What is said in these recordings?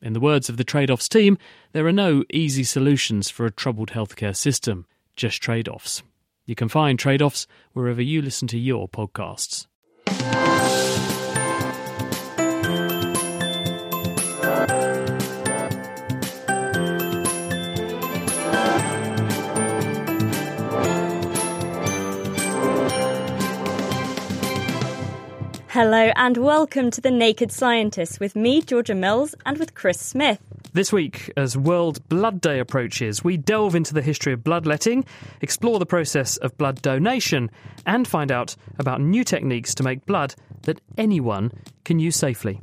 In the words of the trade offs team, there are no easy solutions for a troubled healthcare system, just trade offs. You can find trade offs wherever you listen to your podcasts. Hello and welcome to The Naked Scientist with me, Georgia Mills, and with Chris Smith. This week, as World Blood Day approaches, we delve into the history of bloodletting, explore the process of blood donation, and find out about new techniques to make blood that anyone can use safely.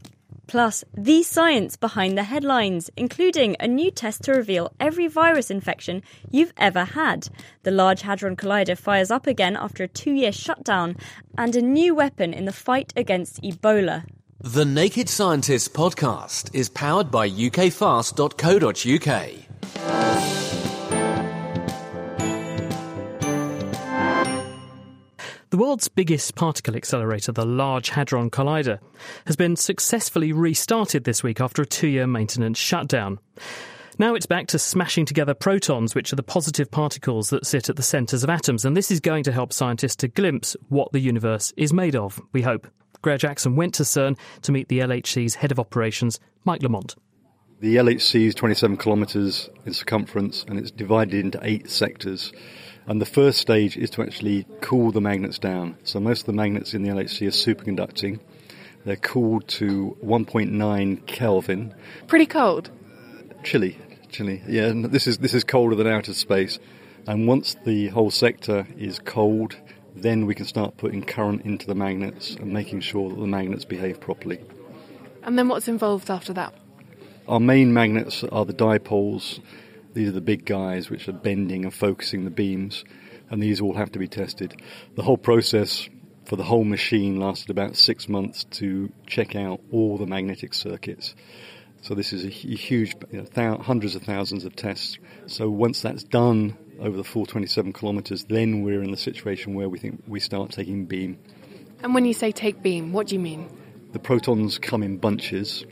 Plus, the science behind the headlines, including a new test to reveal every virus infection you've ever had. The Large Hadron Collider fires up again after a two year shutdown, and a new weapon in the fight against Ebola. The Naked Scientists podcast is powered by ukfast.co.uk. The world's biggest particle accelerator, the Large Hadron Collider, has been successfully restarted this week after a two year maintenance shutdown. Now it's back to smashing together protons, which are the positive particles that sit at the centres of atoms, and this is going to help scientists to glimpse what the universe is made of, we hope. Graihagh Jackson went to CERN to meet the LHC's head of operations, Mike Lamont. The LHC is 27 kilometres in circumference and it's divided into eight sectors. And the first stage is to actually cool the magnets down. So most of the magnets in the LHC are superconducting. They're cooled to 1.9 Kelvin. Pretty cold. Chilly, chilly. Yeah, this is this is colder than outer space. And once the whole sector is cold, then we can start putting current into the magnets and making sure that the magnets behave properly. And then what's involved after that? Our main magnets are the dipoles. These are the big guys which are bending and focusing the beams, and these all have to be tested. The whole process for the whole machine lasted about six months to check out all the magnetic circuits. So this is a huge, you know, hundreds of thousands of tests. So once that's done over the full 27 kilometres, then we're in the situation where we think we start taking beam. And when you say take beam, what do you mean? The protons come in bunches,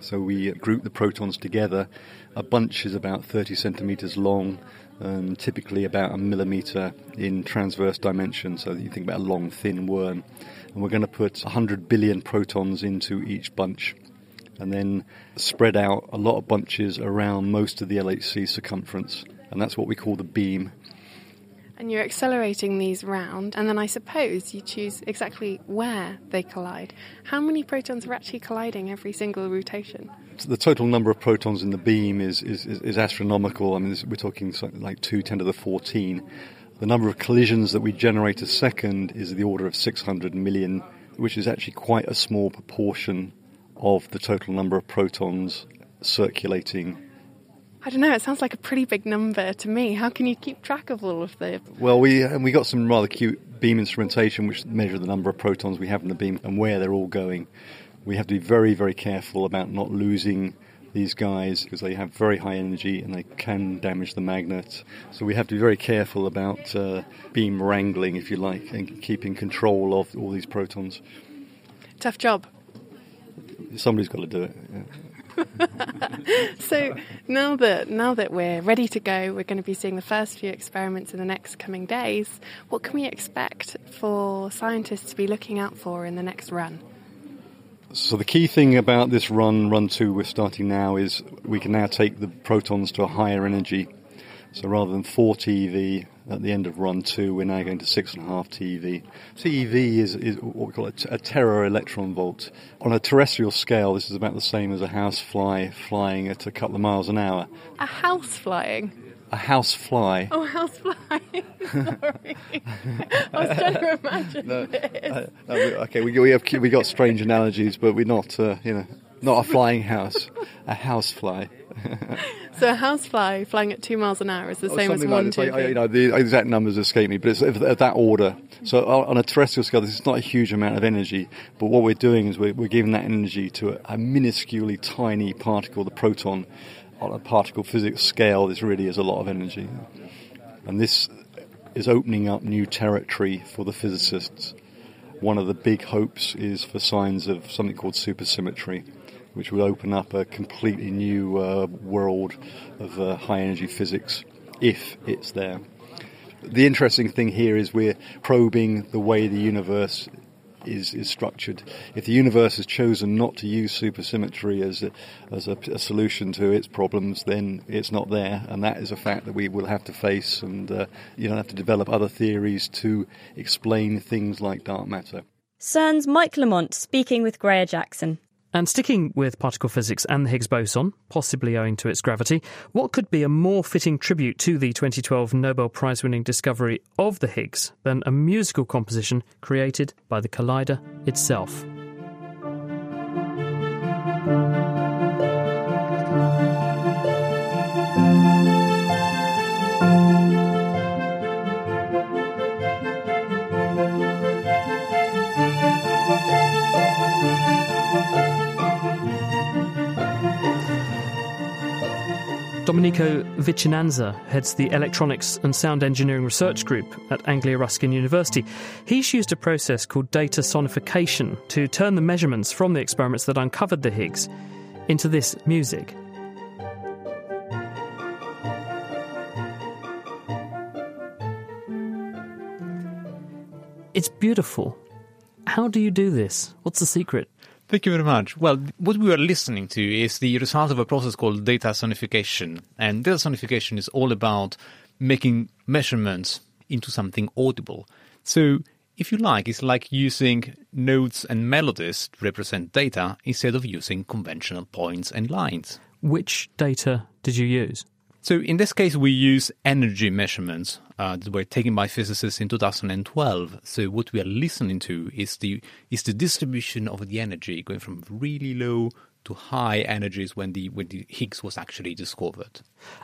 so we group the protons together a bunch is about 30 centimetres long, um, typically about a millimetre in transverse dimension, so you think about a long, thin worm. And we're going to put 100 billion protons into each bunch and then spread out a lot of bunches around most of the LHC circumference. And that's what we call the beam. And you're accelerating these round, and then I suppose you choose exactly where they collide. How many protons are actually colliding every single rotation? So the total number of protons in the beam is, is, is astronomical. I mean, we're talking like 2 10 to the 14. The number of collisions that we generate a second is the order of 600 million, which is actually quite a small proportion of the total number of protons circulating I don't know. It sounds like a pretty big number to me. How can you keep track of all of the? Well, we and we got some rather cute beam instrumentation which measure the number of protons we have in the beam and where they're all going. We have to be very, very careful about not losing these guys because they have very high energy and they can damage the magnet. So we have to be very careful about uh, beam wrangling, if you like, and keeping control of all these protons. Tough job. Somebody's got to do it. Yeah. so now that now that we're ready to go, we're going to be seeing the first few experiments in the next coming days. What can we expect for scientists to be looking out for in the next run? So the key thing about this run, run two we're starting now, is we can now take the protons to a higher energy. So rather than 4 TeV at the end of run two, we're now going to 6.5 TeV. TeV is, is what we call a, a tera electron volt. On a terrestrial scale, this is about the same as a house fly flying at a couple of miles an hour. A house flying. A house fly. Oh, house flying. Sorry. I was trying to imagine this. Uh, no, we- okay, we, we have we got strange analogies, but we're not, uh, you know, not a flying house, a house fly. So a house fly flying at two miles an hour is the Or same as one like two. I- you know, the exact numbers escape me, but it's of of that order. So on on a terrestrial scale, this is not a huge amount of energy, but what we're doing is we're, we're giving that energy to a, a minusculely tiny particle, the proton. On a particle physics scale, this really is a lot of energy, and this is opening up new territory for the physicists. One of the big hopes is for signs of something called supersymmetry, which will open up a completely new uh, world of uh, high energy physics if it's there. The interesting thing here is we're probing the way the universe is, is structured. If the universe has chosen not to use supersymmetry as a, as a, a solution to its problems, then it's not there, and that is a fact that we will have to face. And uh, you don't have to develop other theories to explain things like dark matter. CERN's Mike Lamont speaking with Graihagh Jackson. And sticking with particle physics and the Higgs boson, possibly owing to its gravity, what could be a more fitting tribute to the 2012 Nobel Prize winning discovery of the Higgs than a musical composition created by the collider itself? Domenico Vicinanza heads the Electronics and Sound Engineering Research Group at Anglia Ruskin University. He's used a process called data sonification to turn the measurements from the experiments that uncovered the Higgs into this music. It's beautiful. How do you do this? What's the secret? Thank you very much. Well, what we are listening to is the result of a process called data sonification. And data sonification is all about making measurements into something audible. So, if you like, it's like using notes and melodies to represent data instead of using conventional points and lines. Which data did you use? So in this case, we use energy measurements uh, that were taken by physicists in 2012. So what we are listening to is the is the distribution of the energy going from really low to high energies when the when the Higgs was actually discovered.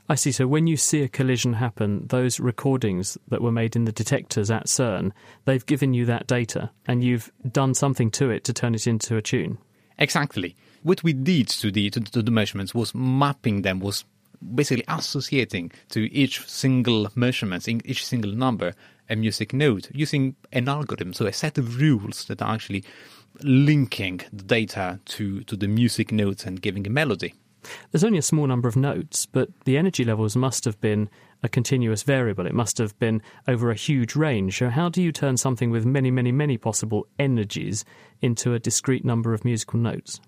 I see. So when you see a collision happen, those recordings that were made in the detectors at CERN, they've given you that data and you've done something to it to turn it into a tune. Exactly. What we did to the to, to the measurements was mapping them was basically associating to each single measurement, in each single number, a music note using an algorithm, so a set of rules that are actually linking the data to, to the music notes and giving a melody. There's only a small number of notes, but the energy levels must have been a continuous variable. It must have been over a huge range. So, how do you turn something with many, many, many possible energies into a discrete number of musical notes?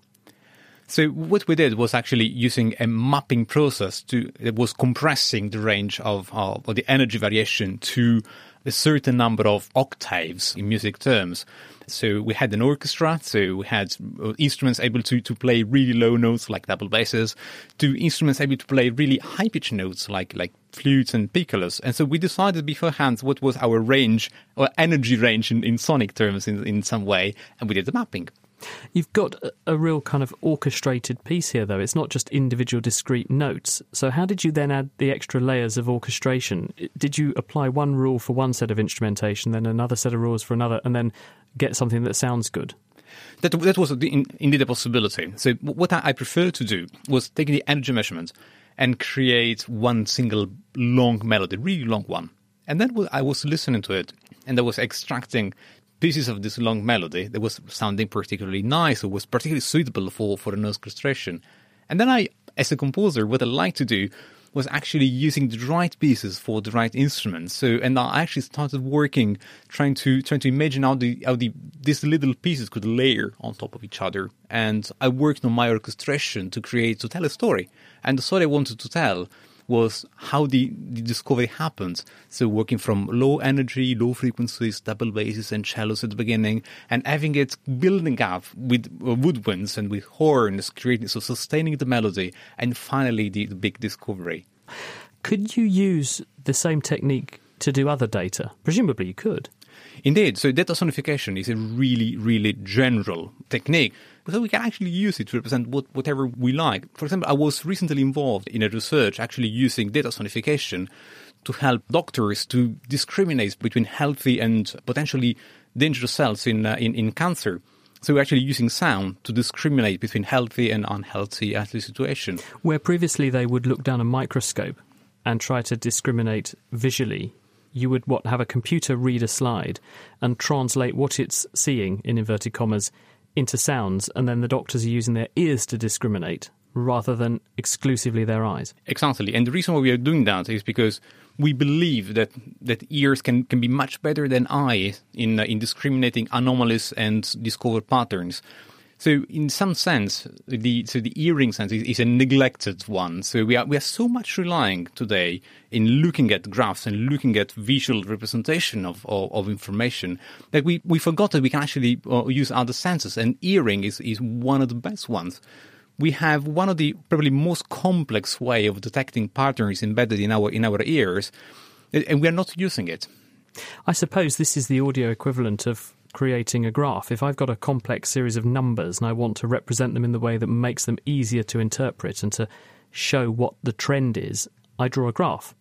So what we did was actually using a mapping process to it was compressing the range of or the energy variation to a certain number of octaves in music terms. So we had an orchestra, so we had uh, instruments able to, to play really low notes like double basses, to instruments able to play really high pitched notes like like flutes and piccolos. And so we decided beforehand what was our range or energy range in, in sonic terms in, in some way, and we did the mapping. You've got a, real kind of orchestrated piece here, though. It's not just individual discrete notes. So, how did you then add the extra layers of orchestration? Did you apply one rule for one set of instrumentation, then another set of rules for another, and then get something that sounds good? That, that was indeed a possibility. So what I, preferred to do was take the energy measurement and create one single long melody, really long one. And then I was listening to it and I was extracting pieces of this long melody that was sounding particularly nice or was particularly suitable for, for an orchestration. And then I, as a composer, what I like to do was actually using the right pieces for the right instruments. So, and I actually started working, trying to trying to imagine how the how the these little pieces could layer on top of each other. And I worked on my orchestration to create to tell a story. And the story I wanted to tell was how the, the discovery happened. So working from low energy, low frequencies, double basses and cellos at the beginning, and having it building up with uh, woodwinds and with horns, creating so sustaining the melody, and finally the, the big discovery. Could you use the same technique to do other data? Presumably, you could. Indeed. So data sonification is a really, really general technique. So we can actually use it to represent what, whatever we like. For example, I was recently involved in a research actually using data sonification to help doctors to discriminate between healthy and potentially dangerous cells in, uh, in, in cancer. So we're actually using sound to discriminate between healthy and unhealthy athlete situation. Where previously they would look down a microscope and try to discriminate visually, you would what have a computer read a slide and translate what it's seeing in inverted commas into sounds, and then the doctors are using their ears to discriminate rather than exclusively their eyes. Exactly. And the reason why we are doing that is because we believe that, that ears can, can be much better than eyes in, uh, in discriminating anomalies and discover patterns. So in some sense, the so the earring sense is, is, a neglected one. So we are we are so much relying today in looking at graphs and looking at visual representation of of, of information that we, we forgot that we can actually uh, use other senses, and earring is is one of the best ones. We have one of the probably most complex way of detecting patterns embedded in our in our ears, and we are not using it. I suppose this is the audio equivalent of creating a graph. If I've got a complex series of numbers and I want to represent them in the way that makes them easier to interpret and to show what the trend is, I draw a graph.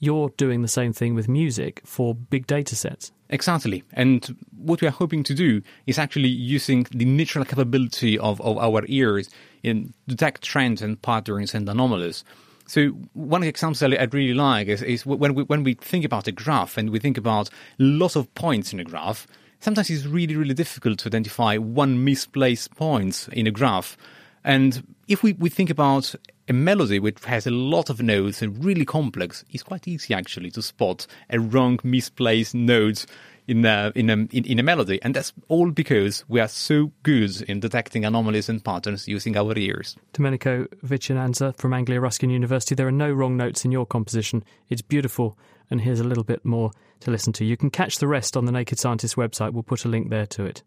You're doing the same thing with music for big data sets. Exactly. And what we are hoping to do is actually using the natural capability of, of our ears in detect trends and patterns and anomalies. So one example I really like is, is when we when we think about a graph and we think about lots of points in a graph, sometimes it's really, really difficult to identify one misplaced point in a graph. And if we, we think about a melody which has a lot of notes and really complex, it's quite easy actually to spot a wrong misplaced note in a, in a, in, in a melody. And that's all because we are so good in detecting anomalies and patterns using our ears. Domenico Vicinanza from Anglia Ruskin University. There are no wrong notes in your composition. It's beautiful. And here's a little bit more to listen to. You can catch the rest on the Naked Scientist website. We'll put a link there to it.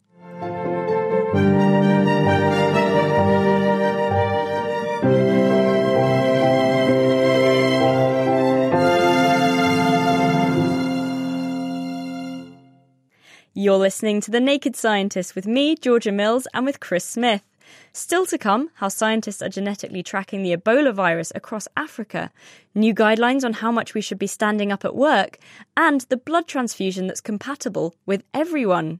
You're listening to The Naked Scientist with me, Georgia Mills, and with Chris Smith. Still to come, how scientists are genetically tracking the Ebola virus across Africa, new guidelines on how much we should be standing up at work, and the blood transfusion that's compatible with everyone.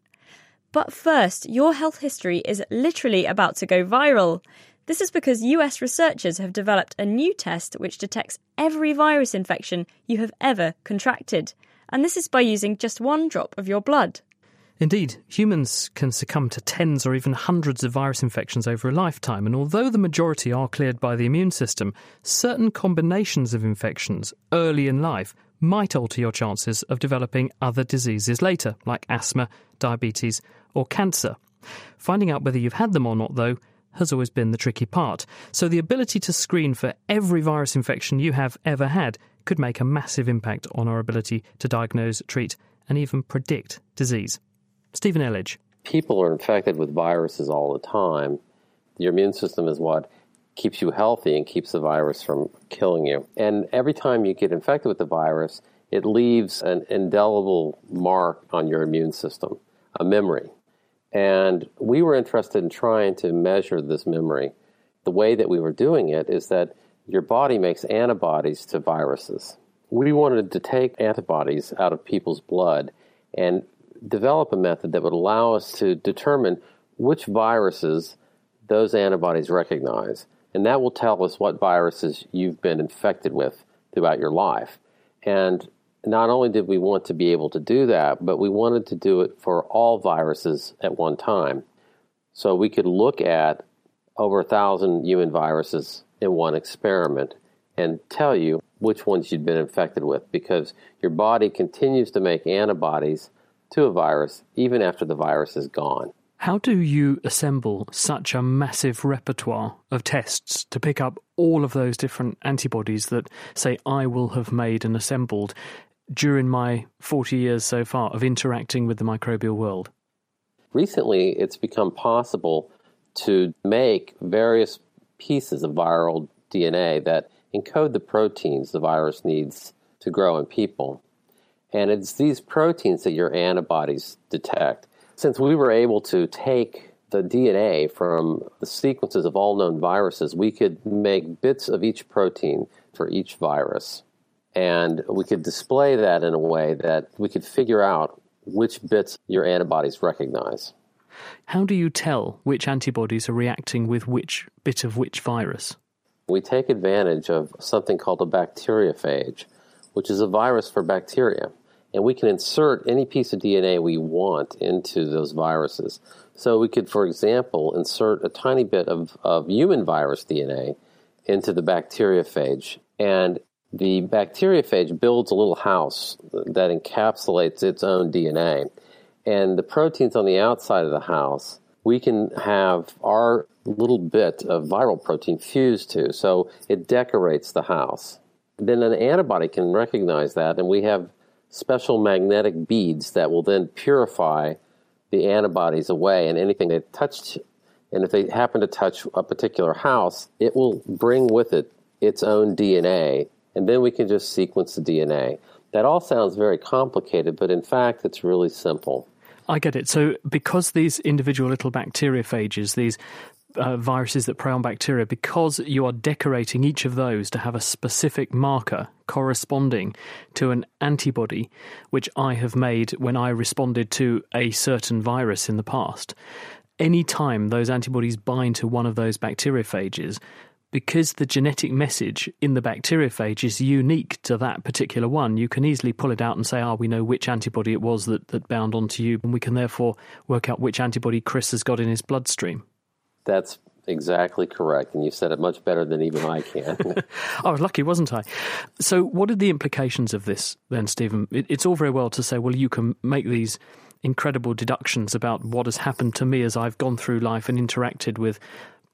But first, your health history is literally about to go viral. This is because US researchers have developed a new test which detects every virus infection you have ever contracted. And this is by using just one drop of your blood. Indeed, humans can succumb to tens or even hundreds of virus infections over a lifetime, and although the majority are cleared by the immune system, certain combinations of infections early in life might alter your chances of developing other diseases later, like asthma, diabetes, or cancer. Finding out whether you've had them or not, though, has always been the tricky part. So the ability to screen for every virus infection you have ever had could make a massive impact on our ability to diagnose, treat, and even predict disease. Stephen Elledge. People are infected with viruses all the time. Your immune system is what keeps you healthy and keeps the virus from killing you. And every time you get infected with the virus, it leaves an indelible mark on your immune system, a memory. And we were interested in trying to measure this memory. The way that we were doing it is that your body makes antibodies to viruses. We wanted to take antibodies out of people's blood and develop a method that would allow us to determine which viruses those antibodies recognize. And that will tell us what viruses you've been infected with throughout your life. And not only did we want to be able to do that, but we wanted to do it for all viruses at one time. So we could look at over a thousand human viruses in one experiment and tell you which ones you'd been infected with because your body continues to make antibodies to a virus even after the virus is gone. How do you assemble such a massive repertoire of tests to pick up all of those different antibodies that, say, I will have made and assembled during my 40 years so far of interacting with the microbial world? Recently, it's become possible to make various pieces of viral DNA that encode the proteins the virus needs to grow in people. And it's these proteins that your antibodies detect. Since we were able to take the DNA from the sequences of all known viruses, we could make bits of each protein for each virus. And we could display that in a way that we could figure out which bits your antibodies recognize. How do you tell which antibodies are reacting with which bit of which virus? We take advantage of something called a bacteriophage, which is a virus for bacteria. And we can insert any piece of DNA we want into those viruses. So we could, for example, insert a tiny bit of, of human virus DNA into the bacteriophage. And the bacteriophage builds a little house that encapsulates its own DNA. And the proteins on the outside of the house, we can have our little bit of viral protein fused to. So it decorates the house. Then an antibody can recognize that, and we have special magnetic beads that will then purify the antibodies away and anything they touched and if they happen to touch a particular house it will bring with it its own dna and then we can just sequence the dna that all sounds very complicated but in fact it's really simple I get it. So, because these individual little bacteriophages, these uh, viruses that prey on bacteria, because you are decorating each of those to have a specific marker corresponding to an antibody which I have made when I responded to a certain virus in the past. Any time those antibodies bind to one of those bacteriophages, because the genetic message in the bacteriophage is unique to that particular one, you can easily pull it out and say, ah, oh, we know which antibody it was that, that bound onto you, and we can therefore work out which antibody Chris has got in his bloodstream. That's exactly correct, and you said it much better than even I can. I was lucky, wasn't I? So, what are the implications of this then, Stephen? It, it's all very well to say, well, you can make these incredible deductions about what has happened to me as I've gone through life and interacted with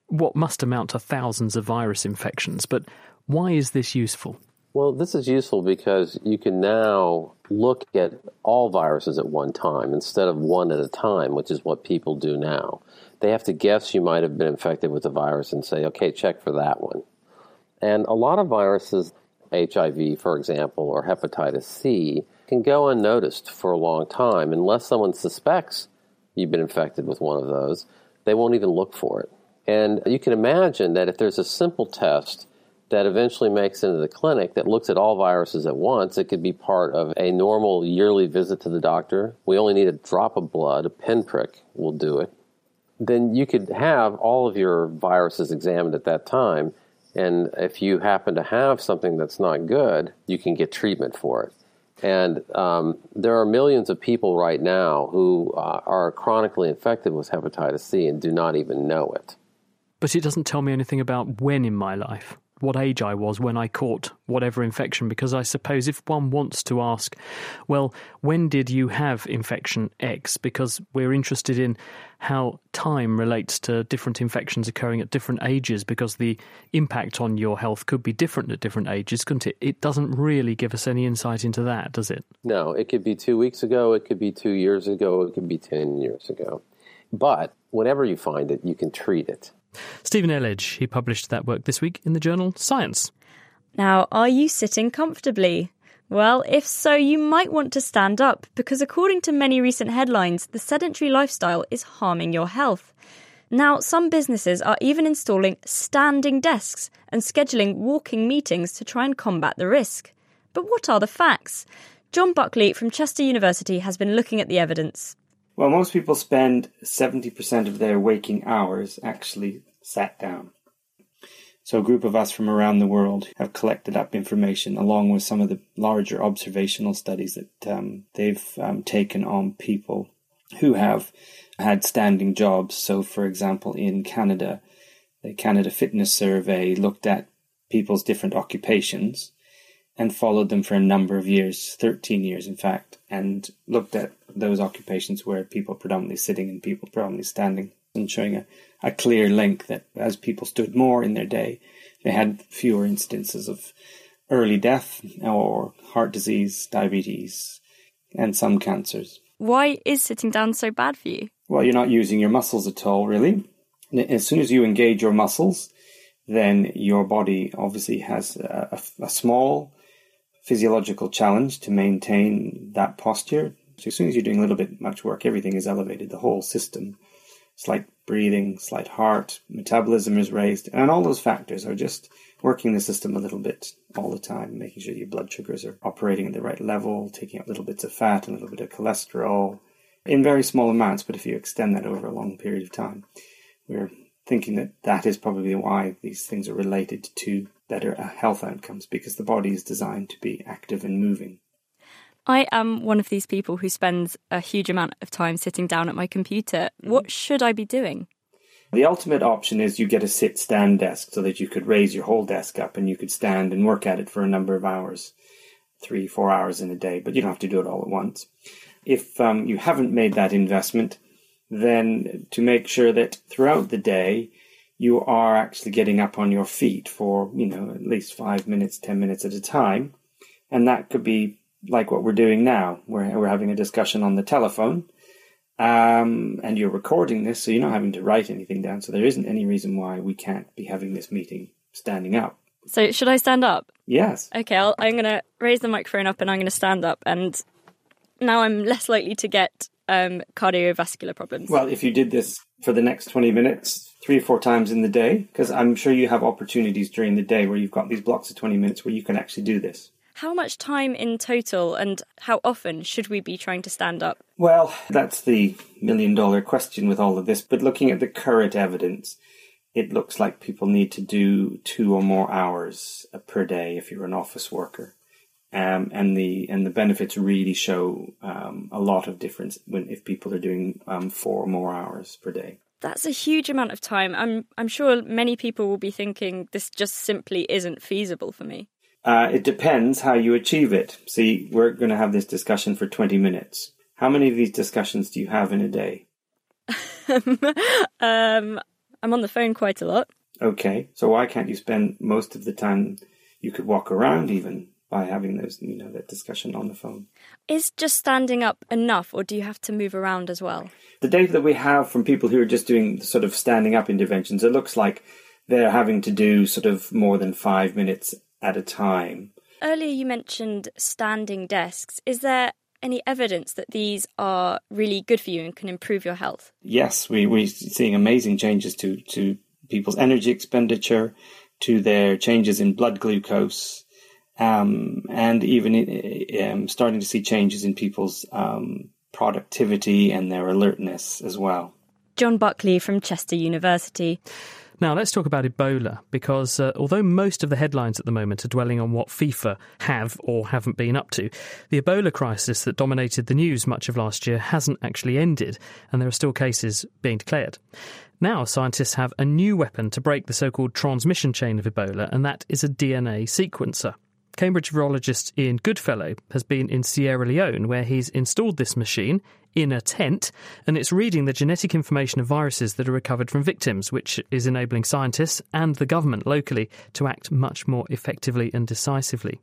what must amount to thousands of virus infections. But why is this useful? Well, this is useful because you can now look at all viruses at one time instead of one at a time, which is what people do now they have to guess you might have been infected with the virus and say, okay, check for that one. And a lot of viruses, HIV, for example, or hepatitis C, can go unnoticed for a long time. Unless someone suspects you've been infected with one of those, they won't even look for it. And you can imagine that if there's a simple test that eventually makes into the clinic that looks at all viruses at once, it could be part of a normal yearly visit to the doctor. We only need a drop of blood, a pinprick will do it then you could have all of your viruses examined at that time. And if you happen to have something that's not good, you can get treatment for it. And um, there are millions of people right now who uh, are chronically infected with hepatitis C and do not even know it. But it doesn't tell me anything about when in my life what age I was when I caught whatever infection, because I suppose if one wants to ask, well, when did you have infection X? Because we're interested in how time relates to different infections occurring at different ages, because the impact on your health could be different at different ages, couldn't it? It doesn't really give us any insight into that, does it? No, it could be two weeks ago, it could be two years ago, it could be 10 years ago. But whenever you find it, you can treat it. Stephen Elledge, he published that work this week in the journal Science. Now, are you sitting comfortably? Well, if so, you might want to stand up because, according to many recent headlines, the sedentary lifestyle is harming your health. Now, some businesses are even installing standing desks and scheduling walking meetings to try and combat the risk. But what are the facts? John Buckley from Chester University has been looking at the evidence. Well, most people spend 70% of their waking hours actually sat down. So, a group of us from around the world have collected up information along with some of the larger observational studies that um, they've um, taken on people who have had standing jobs. So, for example, in Canada, the Canada Fitness Survey looked at people's different occupations and followed them for a number of years, 13 years in fact, and looked at those occupations where people predominantly sitting and people predominantly standing and showing a, a clear link that as people stood more in their day, they had fewer instances of early death or heart disease, diabetes, and some cancers. Why is sitting down so bad for you? Well, you're not using your muscles at all, really. As soon as you engage your muscles, then your body obviously has a, a, a small physiological challenge to maintain that posture. So as soon as you're doing a little bit much work, everything is elevated, the whole system. Slight breathing, slight heart, metabolism is raised, and all those factors are just working the system a little bit all the time, making sure your blood sugars are operating at the right level, taking out little bits of fat and a little bit of cholesterol in very small amounts, but if you extend that over a long period of time, we're thinking that that is probably why these things are related to better uh, health outcomes because the body is designed to be active and moving. I am one of these people who spends a huge amount of time sitting down at my computer. What should I be doing? The ultimate option is you get a sit stand desk so that you could raise your whole desk up and you could stand and work at it for a number of hours, three, four hours in a day, but you don't have to do it all at once. If um, you haven't made that investment, then to make sure that throughout the day you are actually getting up on your feet for, you know, at least five minutes, ten minutes at a time. And that could be like what we're doing now, where we're having a discussion on the telephone. Um, and you're recording this, so you're not having to write anything down. So there isn't any reason why we can't be having this meeting standing up. So should I stand up? Yes. Okay, i am going to raise the microphone up and I'm going to stand up. And now I'm less likely to get um, cardiovascular problems. Well, if you did this for the next 20 minutes, three or four times in the day, because I'm sure you have opportunities during the day where you've got these blocks of 20 minutes where you can actually do this. How much time in total and how often should we be trying to stand up? Well, that's the million dollar question with all of this. But looking at the current evidence, it looks like people need to do two or more hours per day if you're an office worker um, and the and the benefits really show um, a lot of difference when if people are doing um, four or more hours per day. That's a huge amount of time. I'm I'm sure many people will be thinking this just simply isn't feasible for me. Uh, it depends how you achieve it. See, we're going to have this discussion for twenty minutes. How many of these discussions do you have in a day? um, I'm on the phone quite a lot. Okay, so why can't you spend most of the time? You could walk around even by having those, you know, that discussion on the phone. Is just standing up enough, or do you have to move around as well? The data that we have from people who are just doing sort of standing up interventions, it looks like they're having to do sort of more than five minutes at a time. Earlier, you mentioned standing desks. Is there any evidence that these are really good for you and can improve your health? Yes, we, we're seeing amazing changes to, to people's energy expenditure, to their changes in blood glucose, um, and even um, starting to see changes in people's um, productivity and their alertness as well. John Buckley from Chester University. Now, let's talk about Ebola because uh, although most of the headlines at the moment are dwelling on what FIFA have or haven't been up to, the Ebola crisis that dominated the news much of last year hasn't actually ended, and there are still cases being declared. Now, scientists have a new weapon to break the so called transmission chain of Ebola, and that is a DNA sequencer. Cambridge virologist Ian Goodfellow has been in Sierra Leone, where he's installed this machine in a tent, and it's reading the genetic information of viruses that are recovered from victims, which is enabling scientists and the government locally to act much more effectively and decisively.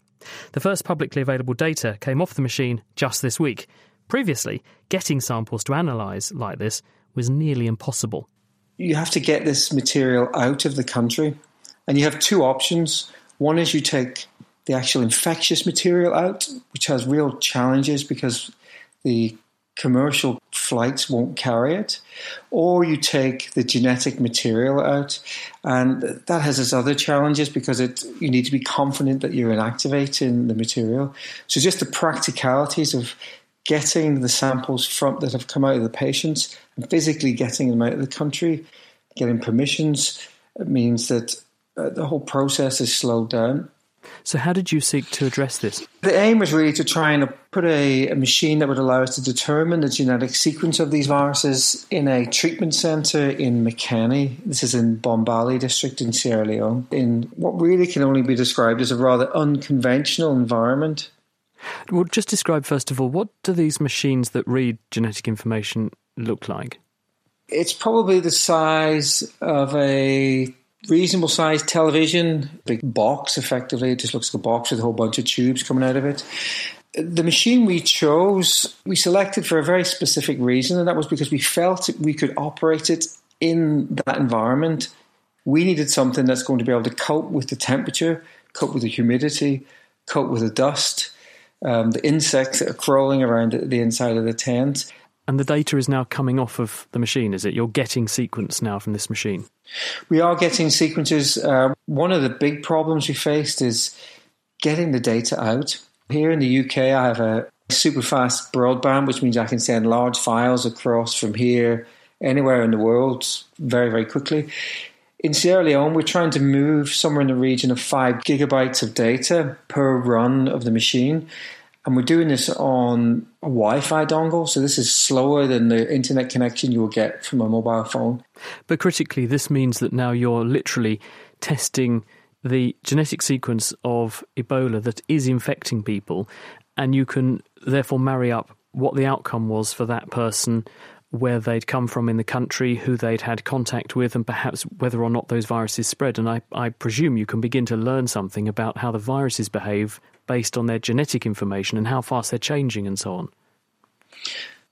The first publicly available data came off the machine just this week. Previously, getting samples to analyse like this was nearly impossible. You have to get this material out of the country, and you have two options. One is you take the actual infectious material out, which has real challenges because the commercial flights won't carry it, or you take the genetic material out, and that has its other challenges because it you need to be confident that you're inactivating the material. So just the practicalities of getting the samples from that have come out of the patients and physically getting them out of the country, getting permissions, it means that uh, the whole process is slowed down. So, how did you seek to address this? The aim was really to try and put a, a, machine that would allow us to determine the genetic sequence of these viruses in a treatment centre in Makeni. This is in Bombali district in Sierra Leone, in what really can only be described as a rather unconventional environment. Well, just describe first of all what do these machines that read genetic information look like? It's probably the size of a reasonable sized television, big box effectively. It just looks like a box with a whole bunch of tubes coming out of it. The machine we chose, we selected for a very specific reason, and that was because we felt we could operate it in that environment. We needed something that's going to be able to cope with the temperature, cope with the humidity, cope with the dust, um, the insects that are crawling around the inside of the tent. And the data is now coming off of the machine, is it? You're getting sequence now from this machine? We are getting sequences. Uh, one of the big problems we faced is getting the data out. Here in the UK, I have a super fast broadband, which means I can send large files across from here anywhere in the world very, very quickly. In Sierra Leone, we're trying to move somewhere in the region of five gigabytes of data per run of the machine. And we're doing this on a Wi Fi dongle. So this is slower than the internet connection you will get from a mobile phone. But critically, this means that now you're literally testing the genetic sequence of Ebola that is infecting people. And you can therefore marry up what the outcome was for that person where they'd come from in the country, who they'd had contact with, and perhaps whether or not those viruses spread. And I, I, presume you can begin to learn something about how the viruses behave based on their genetic information and how fast they're changing and so on?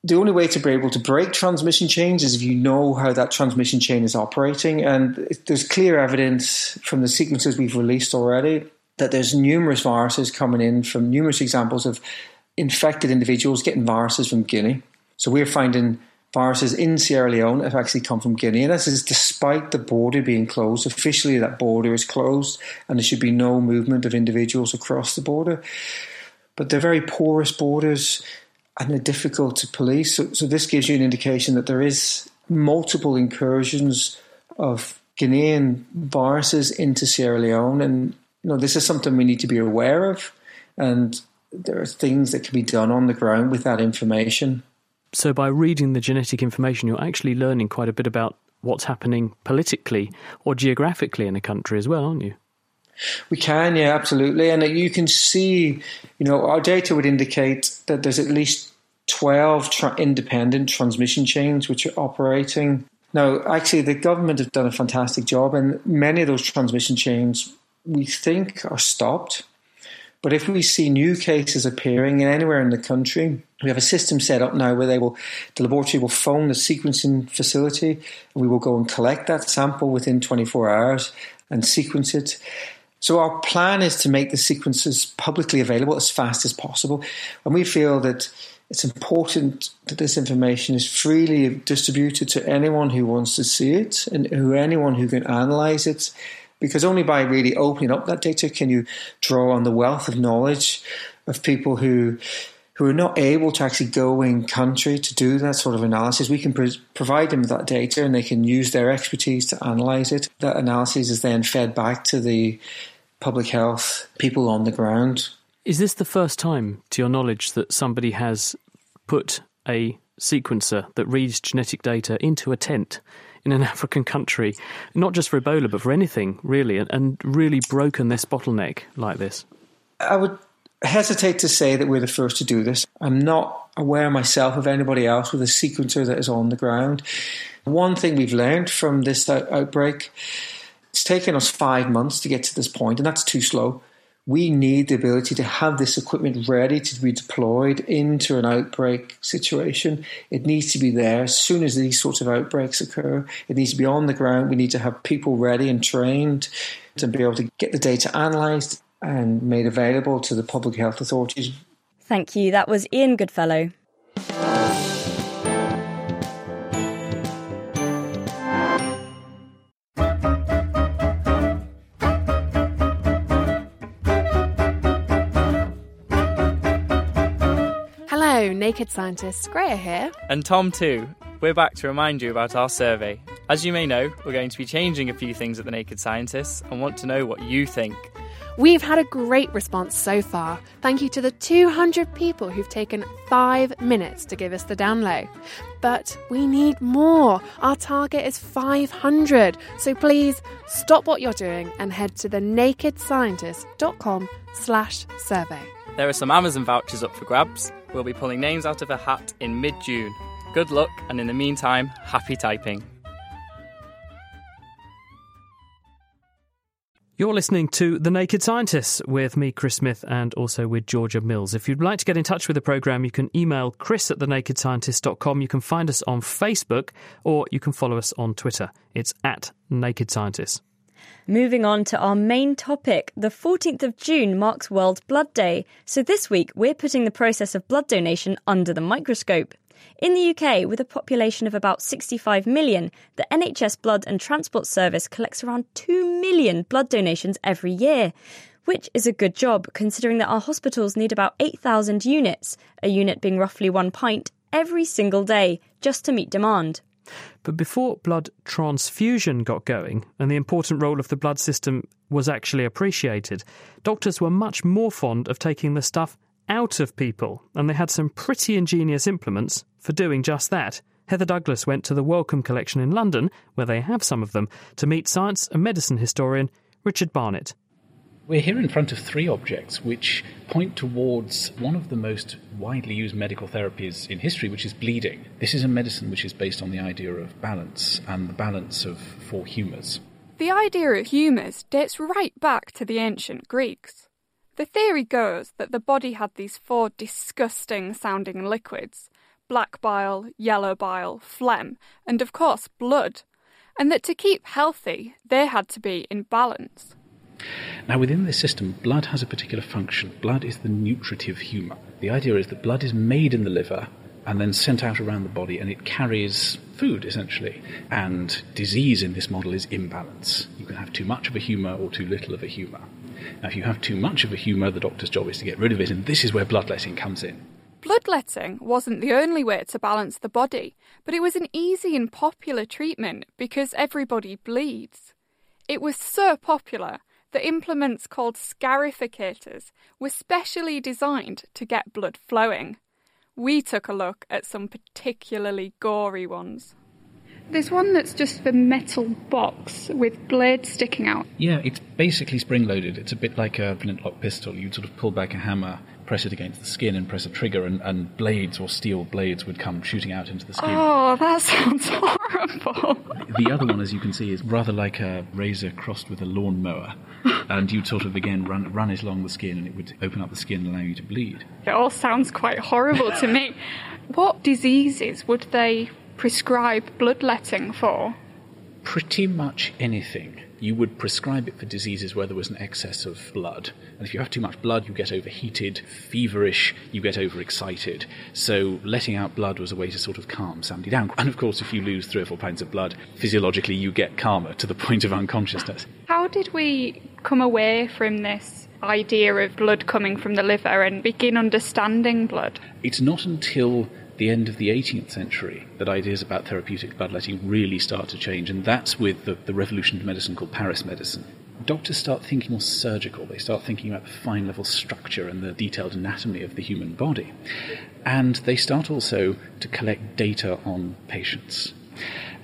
The only way to be able to break transmission chains is if you know how that transmission chain is operating. And there's clear evidence from the sequences we've released already that there's numerous viruses coming in from numerous examples of infected individuals getting viruses from Guinea. So we're finding viruses in Sierra Leone have actually come from Guinea. And this is despite the border being closed. Officially, that border is closed and there should be no movement of individuals across the border. But they're very porous borders and they're difficult to police. So, so this gives you an indication that there is multiple incursions of Guinean viruses into Sierra Leone. And you know, this is something we need to be aware of. And there are things that can be done on the ground with that information. So, by reading the genetic information, you're actually learning quite a bit about what's happening politically or geographically in a country as well, aren't you? We can, yeah, absolutely. And uh, you can see, you know, our data would indicate that there's at least 12 tra- independent transmission chains which are operating. Now, actually, the government have done a fantastic job, and many of those transmission chains we think are stopped. But if we see new cases appearing anywhere in the country, we have a system set up now where they will, the laboratory will phone the sequencing facility, and we will go and collect that sample within 24 hours and sequence it. So our plan is to make the sequences publicly available as fast as possible, and we feel that it's important that this information is freely distributed to anyone who wants to see it and who anyone who can analyze it because only by really opening up that data can you draw on the wealth of knowledge of people who who are not able to actually go in country to do that sort of analysis. We can provide them with that data and they can use their expertise to analyze it. That analysis is then fed back to the public health people on the ground. Is this the first time, to your knowledge, that somebody has put a sequencer that reads genetic data into a tent in an African country, not just for Ebola, but for anything really, and, and really broken this bottleneck like this? I would hesitate to say that we're the first to do this. I'm not aware myself of anybody else with a sequencer that is on the ground. One thing we've learned from this outbreak, it's taken us five months to get to this point, and that's too slow we need the ability to have this equipment ready to be deployed into an outbreak situation. It needs to be there as soon as these sorts of outbreaks occur. It needs to be on the ground. We need to have people ready and trained to be able to get the data analysed and made available to the public health authorities. Thank you. That was Ian Goodfellow. Hello, Naked Scientist, Graihagh here. And Tom too. We're back to remind you about our survey. As you may know, we're going to be changing a few things at the Naked Scientists and want to know what you think. We've had a great response so far. Thank you to the 200 people who've taken five minutes to give us the download. But we need more. Our target is 500. So please stop what you're doing and head to thenakedscientist.com slash survey. There are some Amazon vouchers up for grabs. We'll be pulling names out of a hat in mid June. Good luck, and in the meantime, happy typing. You're listening to The Naked Scientists with me, Chris Smith, and also with Georgia Mills. If you'd like to get in touch with the programme, you can email chris at thenakedscientist.com. You can find us on Facebook or you can follow us on Twitter. It's at Naked Scientists. Moving on to our main topic, the 14th of June marks World Blood Day. So this week, we're putting the process of blood donation under the microscope. In the UK, with a population of about 65 million, the NHS Blood and Transplant Service collects around 2 million blood donations every year, which is a good job considering that our hospitals need about 8,000 units, a unit being roughly one pint, every single day, just to meet demand. But before blood transfusion got going and the important role of the blood system was actually appreciated, doctors were much more fond of taking the stuff out of people, and they had some pretty ingenious implements for doing just that. Heather Douglas went to the Wellcome Collection in London, where they have some of them, to meet science and medicine historian Richard Barnett. We're here in front of three objects which point towards one of the most widely used medical therapies in history, which is bleeding. This is a medicine which is based on the idea of balance and the balance of four humours. The idea of humours dates right back to the ancient Greeks. The theory goes that the body had these four disgusting sounding liquids black bile, yellow bile, phlegm, and of course blood, and that to keep healthy, they had to be in balance. Now, within this system, blood has a particular function. Blood is the nutritive humour. The idea is that blood is made in the liver and then sent out around the body, and it carries food essentially. And disease in this model is imbalance. You can have too much of a humour or too little of a humour. Now, if you have too much of a humour, the doctor's job is to get rid of it, and this is where bloodletting comes in. Bloodletting wasn't the only way to balance the body, but it was an easy and popular treatment because everybody bleeds. It was so popular that implements called scarificators were specially designed to get blood flowing. We took a look at some particularly gory ones. There's one that's just the metal box with blades sticking out. Yeah, it's basically spring loaded. It's a bit like a flintlock pistol. You'd sort of pull back a hammer, press it against the skin, and press a trigger, and, and blades or steel blades would come shooting out into the skin. Oh, that sounds horrible. The other one, as you can see, is rather like a razor crossed with a lawnmower. and you'd sort of, again, run, run it along the skin, and it would open up the skin and allow you to bleed. It all sounds quite horrible to me. What diseases would they prescribe bloodletting for? Pretty much anything. You would prescribe it for diseases where there was an excess of blood. And if you have too much blood, you get overheated, feverish, you get overexcited. So letting out blood was a way to sort of calm somebody down. And of course, if you lose three or four pounds of blood, physiologically you get calmer to the point of unconsciousness. How did we come away from this idea of blood coming from the liver and begin understanding blood? It's not until the end of the 18th century that ideas about therapeutic bloodletting really start to change, and that's with the, the revolution of medicine called Paris medicine. Doctors start thinking more surgical. They start thinking about the fine level structure and the detailed anatomy of the human body. And they start also to collect data on patients.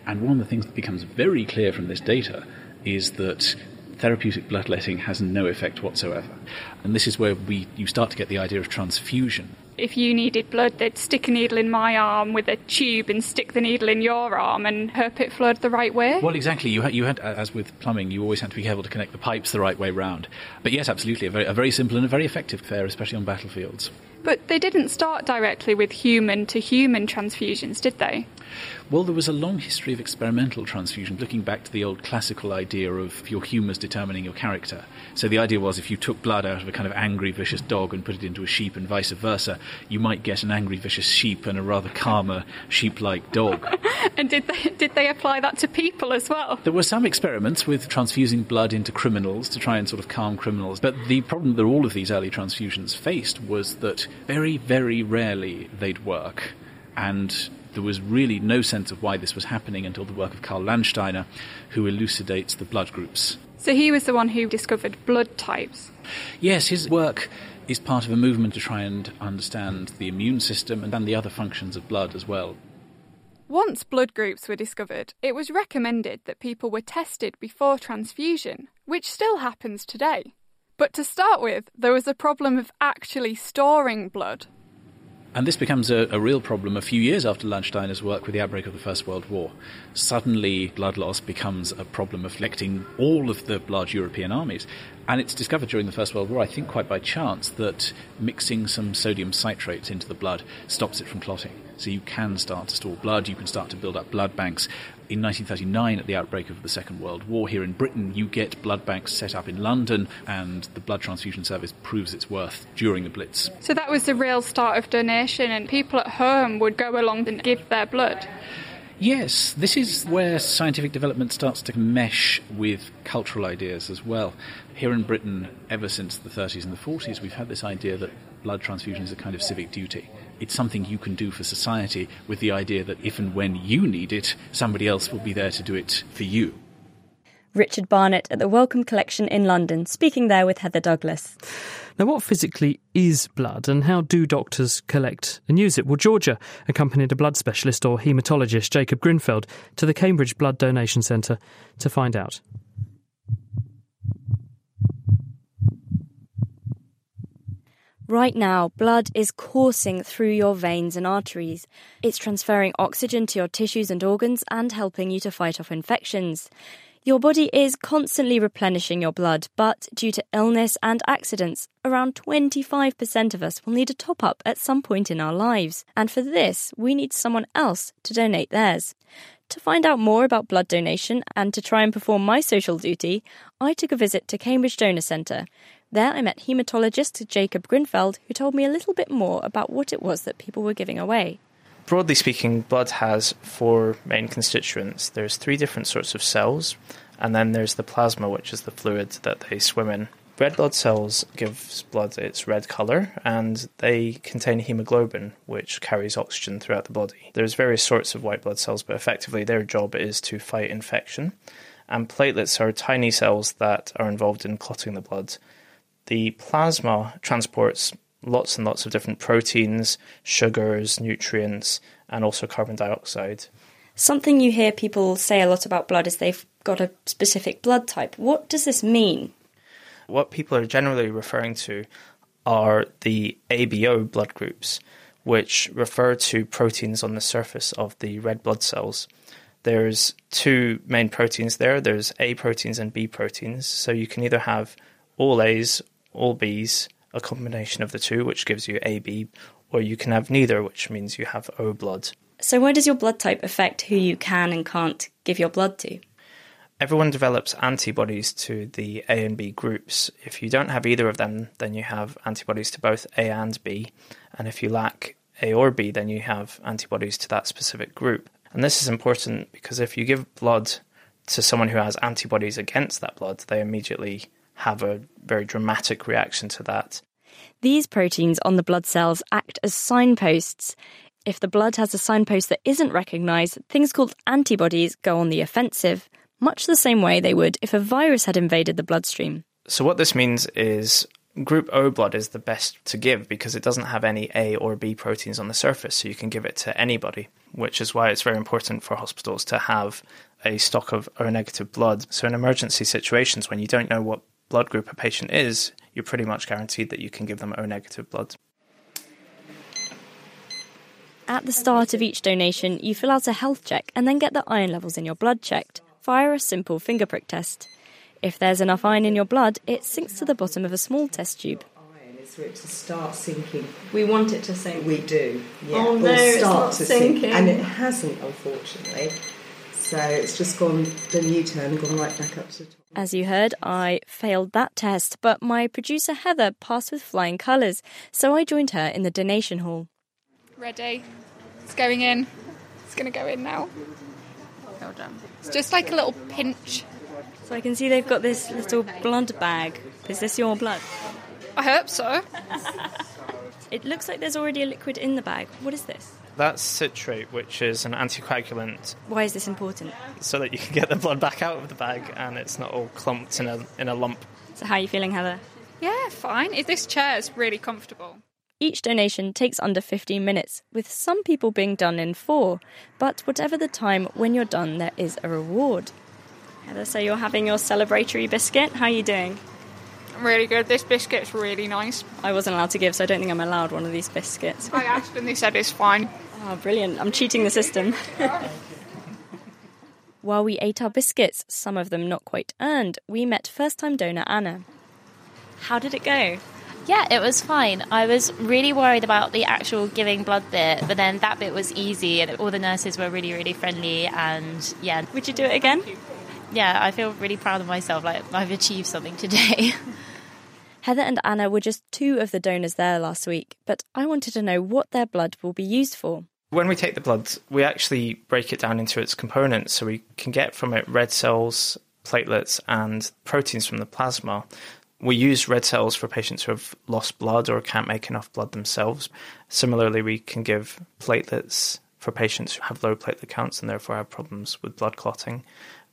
And one of the things that becomes very clear from this data is that therapeutic bloodletting has no effect whatsoever. And this is where we, you start to get the idea of transfusion if you needed blood, they'd stick a needle in my arm with a tube and stick the needle in your arm and hope it flowed the right way. Well, exactly. You had, you had, as with plumbing, you always had to be careful to connect the pipes the right way round. But yes, absolutely, a very, a very simple and a very effective affair, especially on battlefields. But they didn't start directly with human to human transfusions, did they? Well, there was a long history of experimental transfusion, looking back to the old classical idea of your humours determining your character. So the idea was if you took blood out of a kind of angry, vicious dog and put it into a sheep and vice versa, you might get an angry, vicious sheep and a rather calmer, sheep-like dog. and did they, did they apply that to people as well? There were some experiments with transfusing blood into criminals to try and sort of calm criminals. But the problem that all of these early transfusions faced was that very, very rarely they'd work. And there was really no sense of why this was happening until the work of Karl Landsteiner, who elucidates the blood groups. So he was the one who discovered blood types. Yes, his work is part of a movement to try and understand the immune system and then the other functions of blood as well. Once blood groups were discovered, it was recommended that people were tested before transfusion, which still happens today. But to start with, there was a problem of actually storing blood. And this becomes a, a, real problem a few years after Landsteiner's work with the outbreak of the First World War. Suddenly, blood loss becomes a problem afflicting all of the large European armies. And it's discovered during the First World War, I think quite by chance, that mixing some sodium citrates into the blood stops it from clotting. So you can start to store blood, you can start to build up blood banks. In 1939, at the outbreak of the Second World War here in Britain, you get blood banks set up in London, and the blood transfusion service proves its worth during the Blitz. So that was the real start of donation, and people at home would go along and give their blood. Yes, this is where scientific development starts to mesh with cultural ideas as well. Here in Britain, ever since the 30s and the 40s, we've had this idea that blood transfusion is a kind of civic duty. It's something you can do for society with the idea that if and when you need it, somebody else will be there to do it for you. Richard Barnett at the Wellcome Collection in London, speaking there with Heather Douglas. Now, what physically is blood and how do doctors collect and use it? Well, Georgia accompanied a blood specialist or haematologist, Jacob Grinfeld, to the Cambridge Blood Donation Centre to find out. Right now, blood is coursing through your veins and arteries. It's transferring oxygen to your tissues and organs and helping you to fight off infections. Your body is constantly replenishing your blood, but due to illness and accidents, around 25% of us will need a top up at some point in our lives. And for this, we need someone else to donate theirs. To find out more about blood donation and to try and perform my social duty, I took a visit to Cambridge Donor Centre. There I met haematologist Jacob Grinfeld, who told me a little bit more about what it was that people were giving away broadly speaking, blood has four main constituents. There's three different sorts of cells, and then there's the plasma, which is the fluid that they swim in. Red blood cells gives blood its red colour, and they contain hemoglobin, which carries oxygen throughout the body. There's various sorts of white blood cells, but effectively their job is to fight infection. And platelets are tiny cells that are involved in clotting the blood. The plasma transports lots and lots of different proteins, sugars, nutrients, and also carbon dioxide. Something you hear people say a lot about blood is they've got a specific blood type. What does this mean? What people are generally referring to are the ABO blood groups, which refer to proteins on the surface of the red blood cells. There's two main proteins there. There's A proteins and B proteins. So you can either have all A's, all B's, a combination of the two, which gives you AB, or you can have neither, which means you have O blood. So, where does your blood type affect who you can and can't give your blood to? Everyone develops antibodies to the A and B groups. If you don't have either of them, then you have antibodies to both A and B. And if you lack A or B, then you have antibodies to that specific group. And this is important because if you give blood to someone who has antibodies against that blood, they immediately have a very dramatic reaction to that. These proteins on the blood cells act as signposts. If the blood has a signpost that isn't recognised, things called antibodies go on the offensive, much the same way they would if a virus had invaded the bloodstream. So, what this means is group O blood is the best to give because it doesn't have any A or B proteins on the surface, so you can give it to anybody, which is why it's very important for hospitals to have a stock of O negative blood. So, in emergency situations when you don't know what blood group a patient is, you're pretty much guaranteed that you can give them O negative blood. At the start of each donation, you fill out a health check and then get the iron levels in your blood checked via a simple finger prick test. If there's enough iron in your blood, it sinks to the bottom of a small test tube. Iron is for it to start sinking. We want it to sink. We do. Yeah. Oh no, it's not sinking. Sink. And it hasn't, unfortunately. So it's just gone the U turn and gone right back up to the top. As you heard, I failed that test, but my producer Heather passed with flying colours, so I joined her in the donation hall. Ready? It's going in. It's going to go in now. Well done. It's just like a little pinch. So I can see they've got this little blood bag. Is this your blood? I hope so. It looks like there's already a liquid in the bag. What is this? That's citrate, which is an anticoagulant, Why is this important? so that you can get the blood back out of the bag and it's not all clumped in a in a lump. So, how are you feeling, Heather? Yeah, fine. If This chair is really comfortable. Each donation takes under 15 minutes, with some people being done in four. But whatever the time, when you're done, there is a reward. Heather, so you're having your celebratory biscuit. How are you doing? Really good. This biscuit's really nice. I wasn't allowed to give, so I don't think I'm allowed one of these biscuits. I asked and they said it's fine. Oh, brilliant. I'm cheating the system. While we ate our biscuits, some of them not quite earned, we met first time donor Anna. How did it go? Yeah, it was fine. I was really worried about the actual giving blood bit, but then that bit was easy and all the nurses were really, really friendly and yeah. Would you do it again? Yeah, I feel really proud of myself. Like I've achieved something today. Heather and Anna were just two of the donors there last week, but I wanted to know what their blood will be used for. When we take the blood, we actually break it down into its components, so we can get from it red cells, platelets, and proteins from the plasma. We use red cells for patients who have lost blood or can't make enough blood themselves. Similarly, we can give platelets for patients who have low platelet counts and therefore have problems with blood clotting.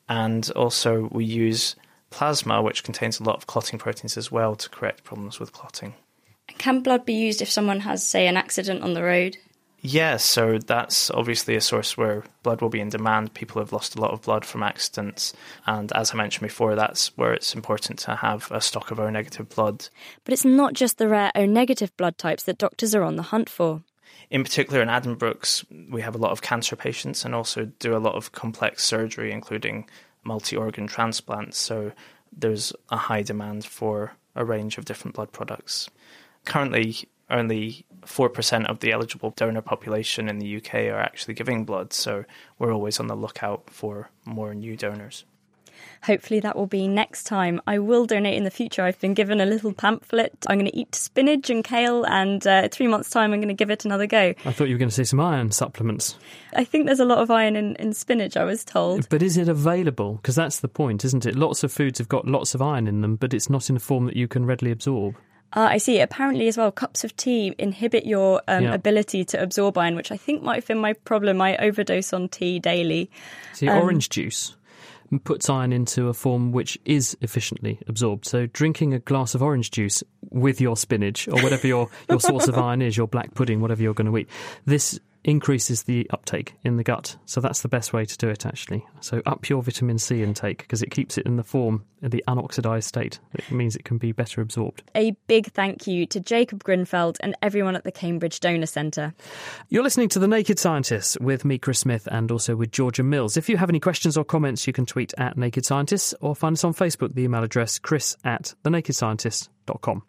And also, we use plasma, which contains a lot of clotting proteins as well, to correct problems with clotting. Can blood be used if someone has, say, an accident on the road? Yeah, so that's obviously a source where blood will be in demand. People have lost a lot of blood from accidents. And as I mentioned before, that's where it's important to have a stock of O negative blood. But it's not just the rare O negative blood types that doctors are on the hunt for. In particular, in Addenbrooke's, we have a lot of cancer patients and also do a lot of complex surgery, including multi organ transplants. So there's a high demand for a range of different blood products. Currently, only 4% of the eligible donor population in the UK are actually giving blood, so we're always on the lookout for more new donors. Hopefully, that will be next time. I will donate in the future. I've been given a little pamphlet. I'm going to eat spinach and kale, and uh, three months' time, I'm going to give it another go. I thought you were going to say some iron supplements. I think there's a lot of iron in, in spinach, I was told. But is it available? Because that's the point, isn't it? Lots of foods have got lots of iron in them, but it's not in a form that you can readily absorb. Uh, I see. Apparently, as well, cups of tea inhibit your um, Yeah. ability to absorb iron, which I think might have been my problem. I overdose on tea daily. See, Um, orange juice puts iron into a form which is efficiently absorbed. So, drinking a glass of orange juice with your spinach or whatever your, your source of iron is, your black pudding, whatever you're going to eat, this increases the uptake in the gut. So, that's the best way to do it, actually. So, up your vitamin C intake because it keeps it in the form, the unoxidized state. It means it can be better absorbed. A big thank you to Jacob Grinfeld and everyone at the Cambridge Donor Centre. You're listening to The Naked Scientists with me, Chris Smith, and also with Georgia Mills. If you have any questions or comments, you can tweet at Naked Scientists or find us on Facebook, the email address chris at thenakedscientist.com.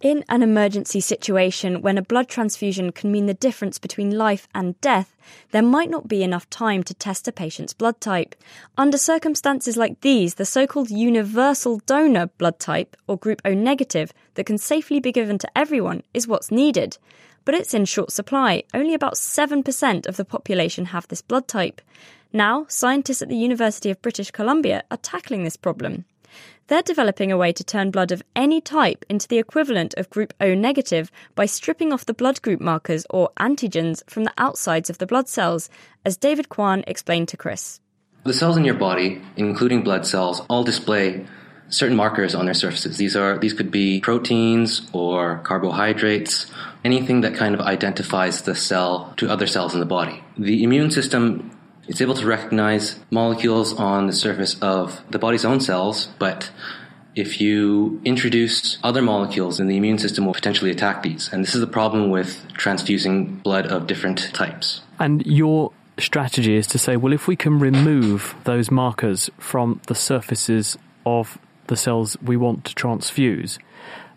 In an emergency situation when a blood transfusion can mean the difference between life and death, there might not be enough time to test a patient's blood type. Under circumstances like these, the so called universal donor blood type, or group O negative, that can safely be given to everyone is what's needed. But it's in short supply. Only about 7% of the population have this blood type. Now, scientists at the University of British Columbia are tackling this problem. They're developing a way to turn blood of any type into the equivalent of group O negative by stripping off the blood group markers or antigens from the outsides of the blood cells, as David Kwan explained to Chris. The cells in your body, including blood cells, all display certain markers on their surfaces. These are these could be proteins or carbohydrates, anything that kind of identifies the cell to other cells in the body. The immune system is able to recognize molecules on the surface of the body's own cells, but if you introduce other molecules, then the immune system will potentially attack these. And this is the problem with transfusing blood of different types. And your strategy is to say, well, if we can remove those markers from the surfaces of the cells we want to transfuse,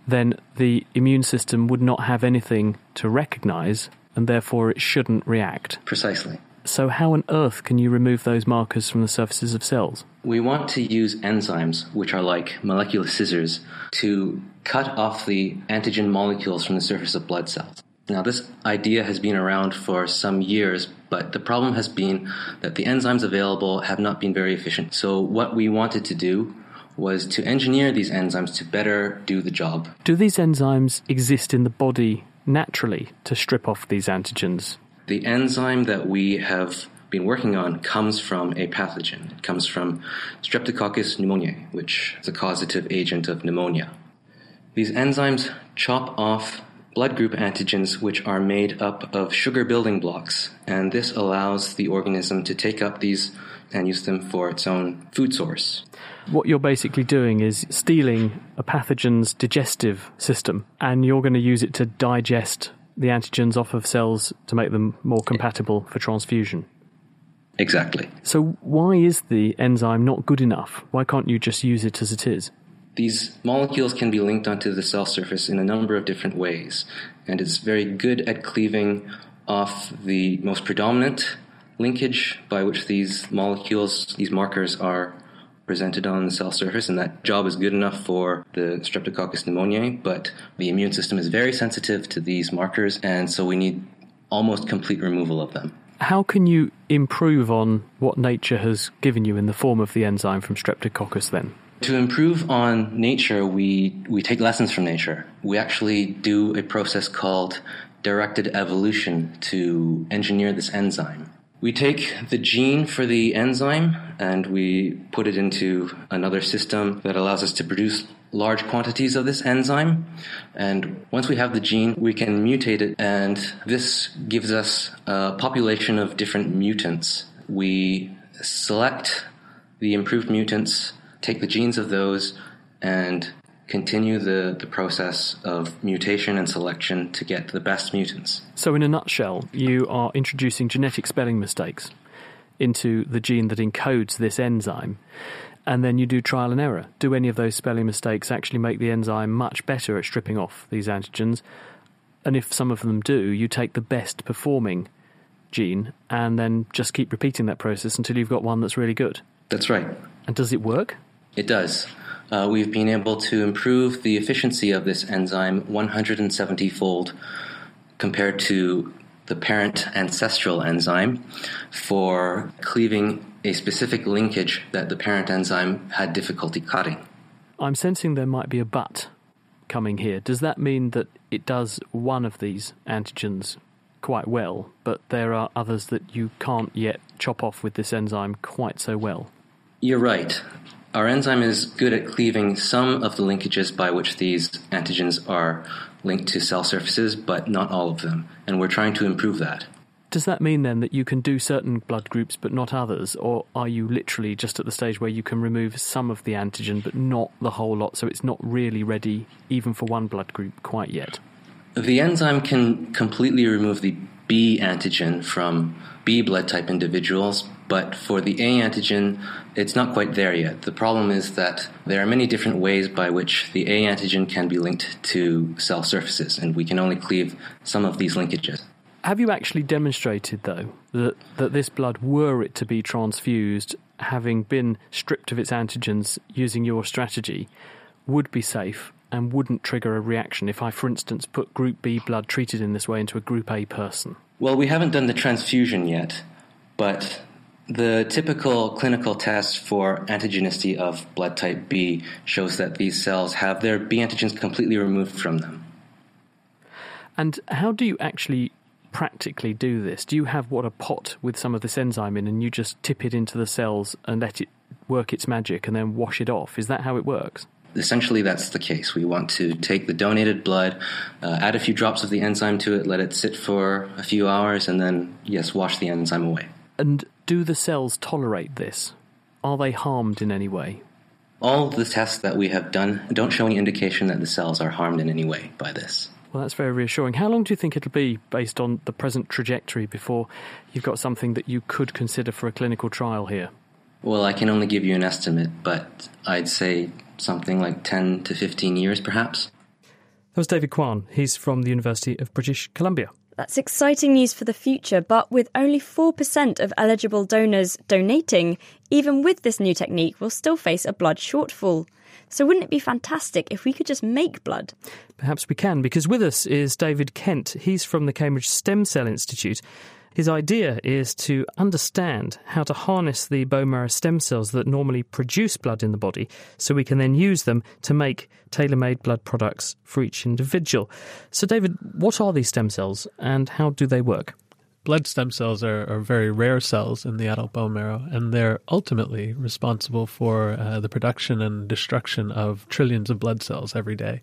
then the immune system would not have anything to recognize and therefore it shouldn't react. Precisely. So, how on earth can you remove those markers from the surfaces of cells? We want to use enzymes, which are like molecular scissors, to cut off the antigen molecules from the surface of blood cells. Now, this idea has been around for some years, but the problem has been that the enzymes available have not been very efficient. So, what we wanted to do was to engineer these enzymes to better do the job. Do these enzymes exist in the body naturally to strip off these antigens? The enzyme that we have been working on comes from a pathogen. It comes from Streptococcus pneumoniae, which is a causative agent of pneumonia. These enzymes chop off blood group antigens which are made up of sugar building blocks, and this allows the organism to take up these and use them for its own food source. What you're basically doing is stealing a pathogen's digestive system, and you're going to use it to digest the antigens off of cells to make them more compatible for transfusion. Exactly. So, why is the enzyme not good enough? Why can't you just use it as it is? These molecules can be linked onto the cell surface in a number of different ways, and it's very good at cleaving off the most predominant linkage by which these molecules, these markers, are presented on the cell surface, and that job is good enough for the Streptococcus pneumoniae, but the immune system is very sensitive to these markers, and so we need almost complete removal of them. How can you improve on what nature has given you in the form of the enzyme from Streptococcus then? To improve on nature, we, we take lessons from nature. We actually do a process called directed evolution to engineer this enzyme. We take the gene for the enzyme and we put it into another system that allows us to produce large quantities of this enzyme. And once we have the gene, we can mutate it, and this gives us a population of different mutants. We select the improved mutants, take the genes of those, and continue the, the process of mutation and selection to get the best mutants. So, in a nutshell, you are introducing genetic spelling mistakes into the gene that encodes this enzyme and then you do trial and error. Do any of those spelling mistakes actually make the enzyme much better at stripping off these antigens? And if some of them do, you take the best performing gene and then just keep repeating that process until you've got one that's really good. That's right. And does it work? It does. Uh, we've been able to improve the efficiency of this enzyme 170 fold compared to the parent ancestral enzyme for cleaving a specific linkage that the parent enzyme had difficulty cutting. I'm sensing there might be a but coming here. Does that mean that it does one of these antigens quite well, but there are others that you can't yet chop off with this enzyme quite so well? You're right. Our enzyme is good at cleaving some of the linkages by which these antigens are linked to cell surfaces, but not all of them, and we're trying to improve that. Does that mean then that you can do certain blood groups but not others, or are you literally just at the stage where you can remove some of the antigen but not the whole lot, so it's not really ready even for one blood group quite yet? The enzyme can completely remove the B antigen from B blood type individuals, but for the A antigen, it's not quite there yet. The problem is that there are many different ways by which the A antigen can be linked to cell surfaces, and we can only cleave some of these linkages. Have you actually demonstrated, though, that, that this blood, were it to be transfused, having been stripped of its antigens using your strategy, would be safe and wouldn't trigger a reaction if I, for instance, put Group B blood treated in this way into a Group A person? Well, we haven't done the transfusion yet, but the typical clinical test for antigenicity of blood type B shows that these cells have their B antigens completely removed from them. And how do you actually practically do this? Do you have what a pot with some of this enzyme in, and you just tip it into the cells and let it work its magic, and then wash it off? Is that how it works? Essentially, that's the case. We want to take the donated blood, uh, add a few drops of the enzyme to it, let it sit for a few hours, and then, yes, wash the enzyme away. And do the cells tolerate this? Are they harmed in any way? All the tests that we have done don't show any indication that the cells are harmed in any way by this. Well, that's very reassuring. How long do you think it'll be based on the present trajectory before you've got something that you could consider for a clinical trial here? Well, I can only give you an estimate, but I'd say something like 10 to 15 years, perhaps. That was David Kwan. He's from the University of British Columbia. That's exciting news for the future, but with only 4% of eligible donors donating, even with this new technique, we'll still face a blood shortfall. So, wouldn't it be fantastic if we could just make blood? Perhaps we can, because with us is David Kent. He's from the Cambridge Stem Cell Institute, His idea is to understand how to harness the bone marrow stem cells that normally produce blood in the body so we can then use them to make tailor made blood products for each individual. So, David, what are these stem cells and how do they work? Blood stem cells are, are very rare cells in the adult bone marrow, and they're ultimately responsible for uh, the production and destruction of trillions of blood cells every day.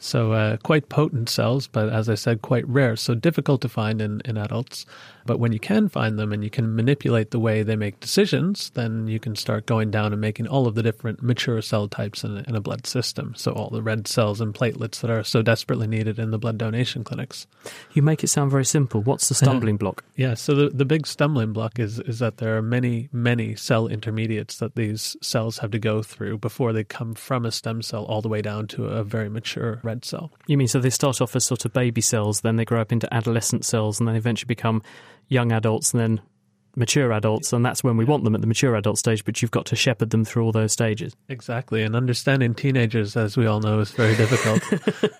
So, uh, quite potent cells, but as I said, quite rare. So, difficult to find in, in adults. But when you can find them and you can manipulate the way they make decisions, then you can start going down and making all of the different mature cell types in a, in a blood system. So, all the red cells and platelets that are so desperately needed in the blood donation clinics. You make it sound very simple. What's the stumbling block? Yeah, so the, the big stumbling block is, is that there are many, many cell intermediates that these cells have to go through before they come from a stem cell all the way down to a very mature red cell. You mean so they start off as sort of baby cells, then they grow up into adolescent cells, and then eventually become young adults and then mature adults, and that's when we want them at the mature adult stage, but you've got to shepherd them through all those stages. Exactly, and understanding teenagers, as we all know, is very difficult.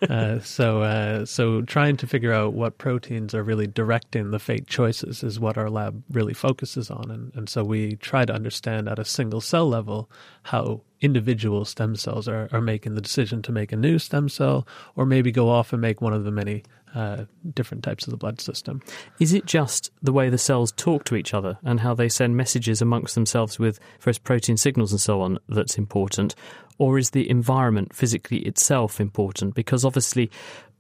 uh, so, uh, so trying to figure out what proteins are really directing the fate choices is what our lab really focuses on, and, and so we try to understand at a single cell level how individual stem cells are, are making the decision to make a new stem cell, or maybe go off and make one of the many uh, different types of the blood system. Is it just the way the cells talk to each other and how they send messages amongst themselves with various protein signals and so on that's important? Or is the environment physically itself important? Because obviously,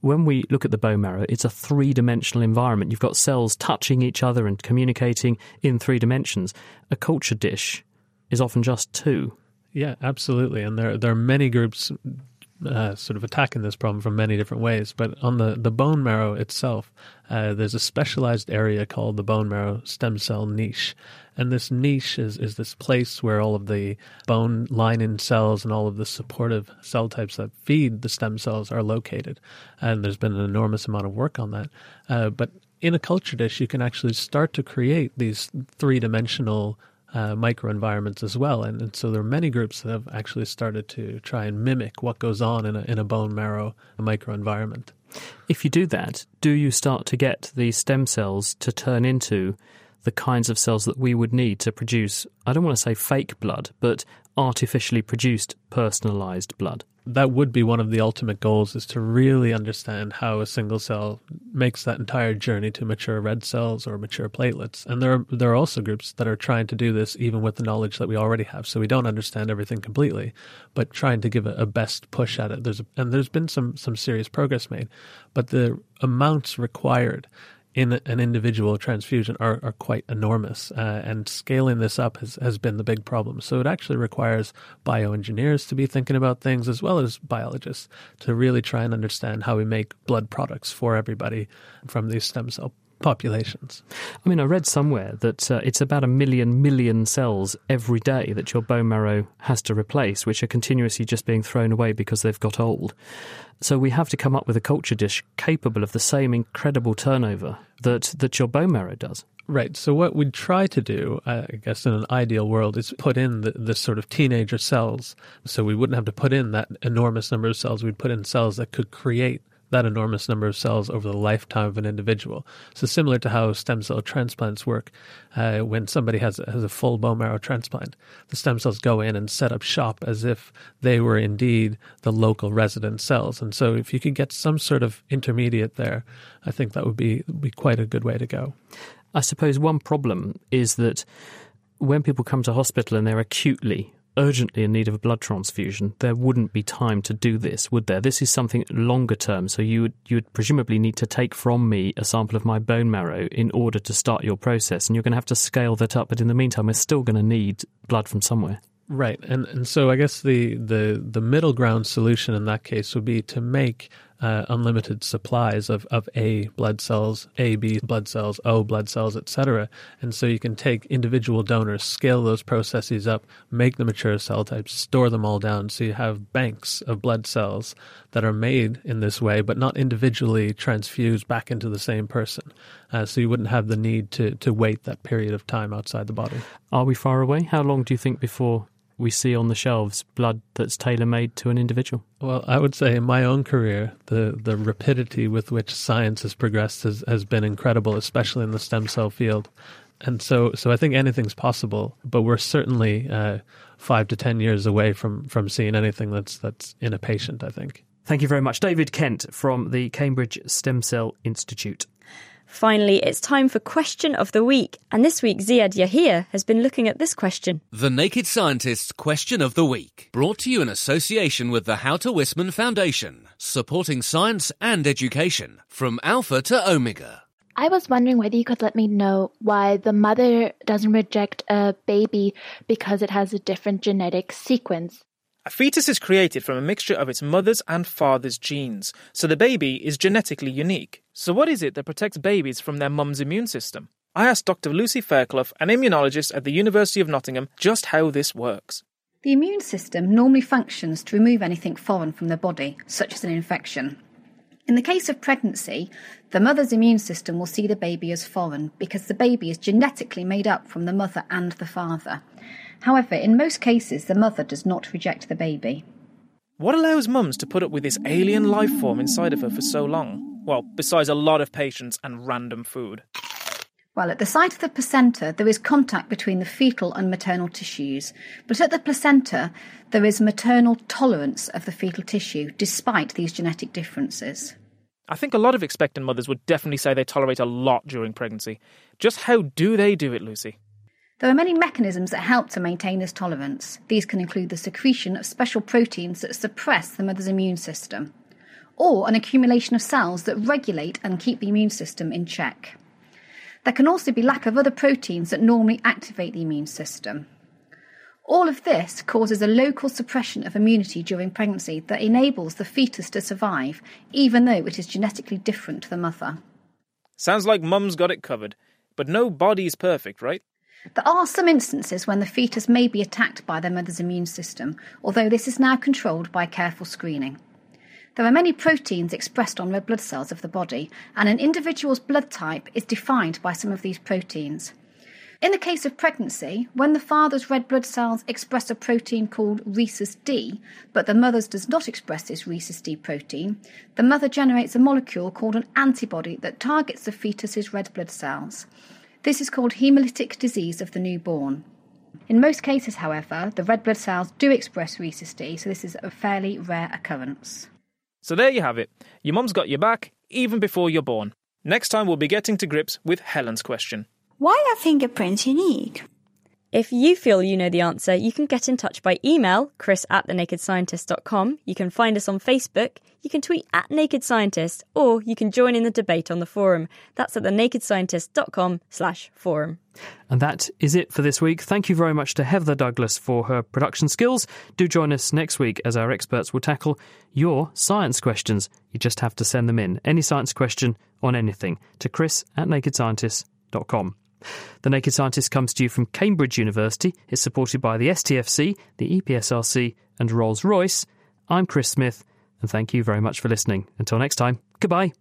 when we look at the bone marrow, it's a three dimensional environment. You've got cells touching each other and communicating in three dimensions. A culture dish is often just two. Yeah, absolutely. And there there are many groups uh, sort of attacking this problem from many different ways. But on the, the bone marrow itself, uh, there's a specialized area called the bone marrow stem cell niche. And this niche is, is this place where all of the bone lining cells and all of the supportive cell types that feed the stem cells are located. And there's been an enormous amount of work on that. Uh, but in a culture dish, you can actually start to create these three dimensional uh, microenvironments as well. And, and, so there are many groups that have actually started to try and mimic what goes on in a, in a bone marrow microenvironment. If you do that, do you start to get these stem cells to turn into the kinds of cells that we would need to produce, I don't want to say fake blood, but artificially produced personalized blood? that would be one of the ultimate goals is to really understand how a single cell makes that entire journey to mature red cells or mature platelets. And there are, there are also groups that are trying to do this even with the knowledge that we already have. So we don't understand everything completely, but trying to give a, a best push at it. There's a, and there's been some some serious progress made, but the amounts required in an individual transfusion are, are quite enormous. Uh, and scaling this up has, has been the big problem. So it actually requires bioengineers to be thinking about things as well as biologists to really try and understand how we make blood products for everybody from these stem cell populations. I mean, I read somewhere that uh, it's about a million million cells every day that your bone marrow has to replace, which are continuously just being thrown away because they've got old. So we have to come up with a culture dish capable of the same incredible turnover that, that your bone marrow does. Right. So what we'd try to do, uh, I guess, in an ideal world, is put in the, the sort of teenager cells. So we wouldn't have to put in that enormous number of cells. We'd put in cells that could create that enormous number of cells over the lifetime of an individual. So similar to how stem cell transplants work, uh, when somebody has has a full bone marrow transplant, the stem cells go in and set up shop as if they were indeed the local resident cells. And so, if you could get some sort of intermediate there, I think that would be be quite a good way to go. I suppose one problem is that when people come to hospital and they're acutely urgently in need of a blood transfusion, there wouldn't be time to do this, would there? This is something longer term, so you would you would presumably need to take from me a sample of my bone marrow in order to start your process, and you're going to have to scale that up. But in the meantime, we're still going to need blood from somewhere. Right, and and so I guess the the the middle ground solution in that case would be to make uh, unlimited supplies of, of A blood cells, A B blood cells, O blood cells, etc. And so you can take individual donors, scale those processes up, make the mature cell types, store them all down, so you have banks of blood cells that are made in this way, but not individually transfused back into the same person. Uh, so you wouldn't have the need to to wait that period of time outside the body. Are we far away? How long do you think before we see on the shelves blood that's tailor made to an individual? Well, I would say in my own career, the, the rapidity with which science has progressed has, has been incredible, especially in the stem cell field. And so, so I think anything's possible, but we're certainly uh, five to ten years away from, from seeing anything that's that's in a patient. I think. Thank you very much, David Kent from the Cambridge Stem Cell Institute. Finally, it's time for Question of the Week. And this week, Ziad Yahia has been looking at this question. The Naked Scientist's Question of the Week, brought to you in association with the How to Wisman Foundation, supporting science and education from Alpha to Omega. I was wondering whether you could let me know why the mother doesn't reject a baby because it has a different genetic sequence. A fetus is created from a mixture of its mother's and father's genes, so the baby is genetically unique. So, what is it that protects babies from their mum's immune system? I asked Dr. Lucy Fairclough, an immunologist at the University of Nottingham, just how this works. The immune system normally functions to remove anything foreign from the body, such as an infection. In the case of pregnancy, the mother's immune system will see the baby as foreign because the baby is genetically made up from the mother and the father. However, in most cases, the mother does not reject the baby. What allows mums to put up with this alien life form inside of her for so long? Well, besides a lot of patience and random food. Well, at the site of the placenta, there is contact between the fetal and maternal tissues, but at the placenta, there is maternal tolerance of the fetal tissue despite these genetic differences. I think a lot of expectant mothers would definitely say they tolerate a lot during pregnancy. Just how do they do it, Lucy? There are many mechanisms that help to maintain this tolerance. These can include the secretion of special proteins that suppress the mother's immune system, or an accumulation of cells that regulate and keep the immune system in check. There can also be lack of other proteins that normally activate the immune system. All of this causes a local suppression of immunity during pregnancy that enables the fetus to survive, even though it is genetically different to the mother. Sounds like mum's got it covered. But no body's perfect, right? There are some instances when the fetus may be attacked by their mother's immune system, although this is now controlled by careful screening. There are many proteins expressed on red blood cells of the body, and an individual's blood type is defined by some of these proteins. In the case of pregnancy, when the father's red blood cells express a protein called rhesus D, but the mother's does not express this rhesus D protein, the mother generates a molecule called an antibody that targets the fetus's red blood cells. This is called hemolytic disease of the newborn. In most cases, however, the red blood cells do express rhesus D, so this is a fairly rare occurrence. So there you have it. Your mum's got your back even before you're born. Next time we'll be getting to grips with Helen's question. Why are fingerprints unique? If you feel you know the answer, you can get in touch by email, chris at thenakedscientist.com. You can find us on Facebook, you can tweet at Naked Scientist, or you can join in the debate on the forum. That's at thenakedscientist.com slash forum. And that is it for this week. Thank you very much to Heather Douglas for her production skills. Do join us next week as our experts will tackle your science questions. You just have to send them in. Any science question on anything to chris at nakedscientist.com. The Naked Scientist comes to you from Cambridge University. It's supported by the STFC, the EPSRC, and Rolls Royce. I'm Chris Smith, and thank you very much for listening. Until next time, goodbye.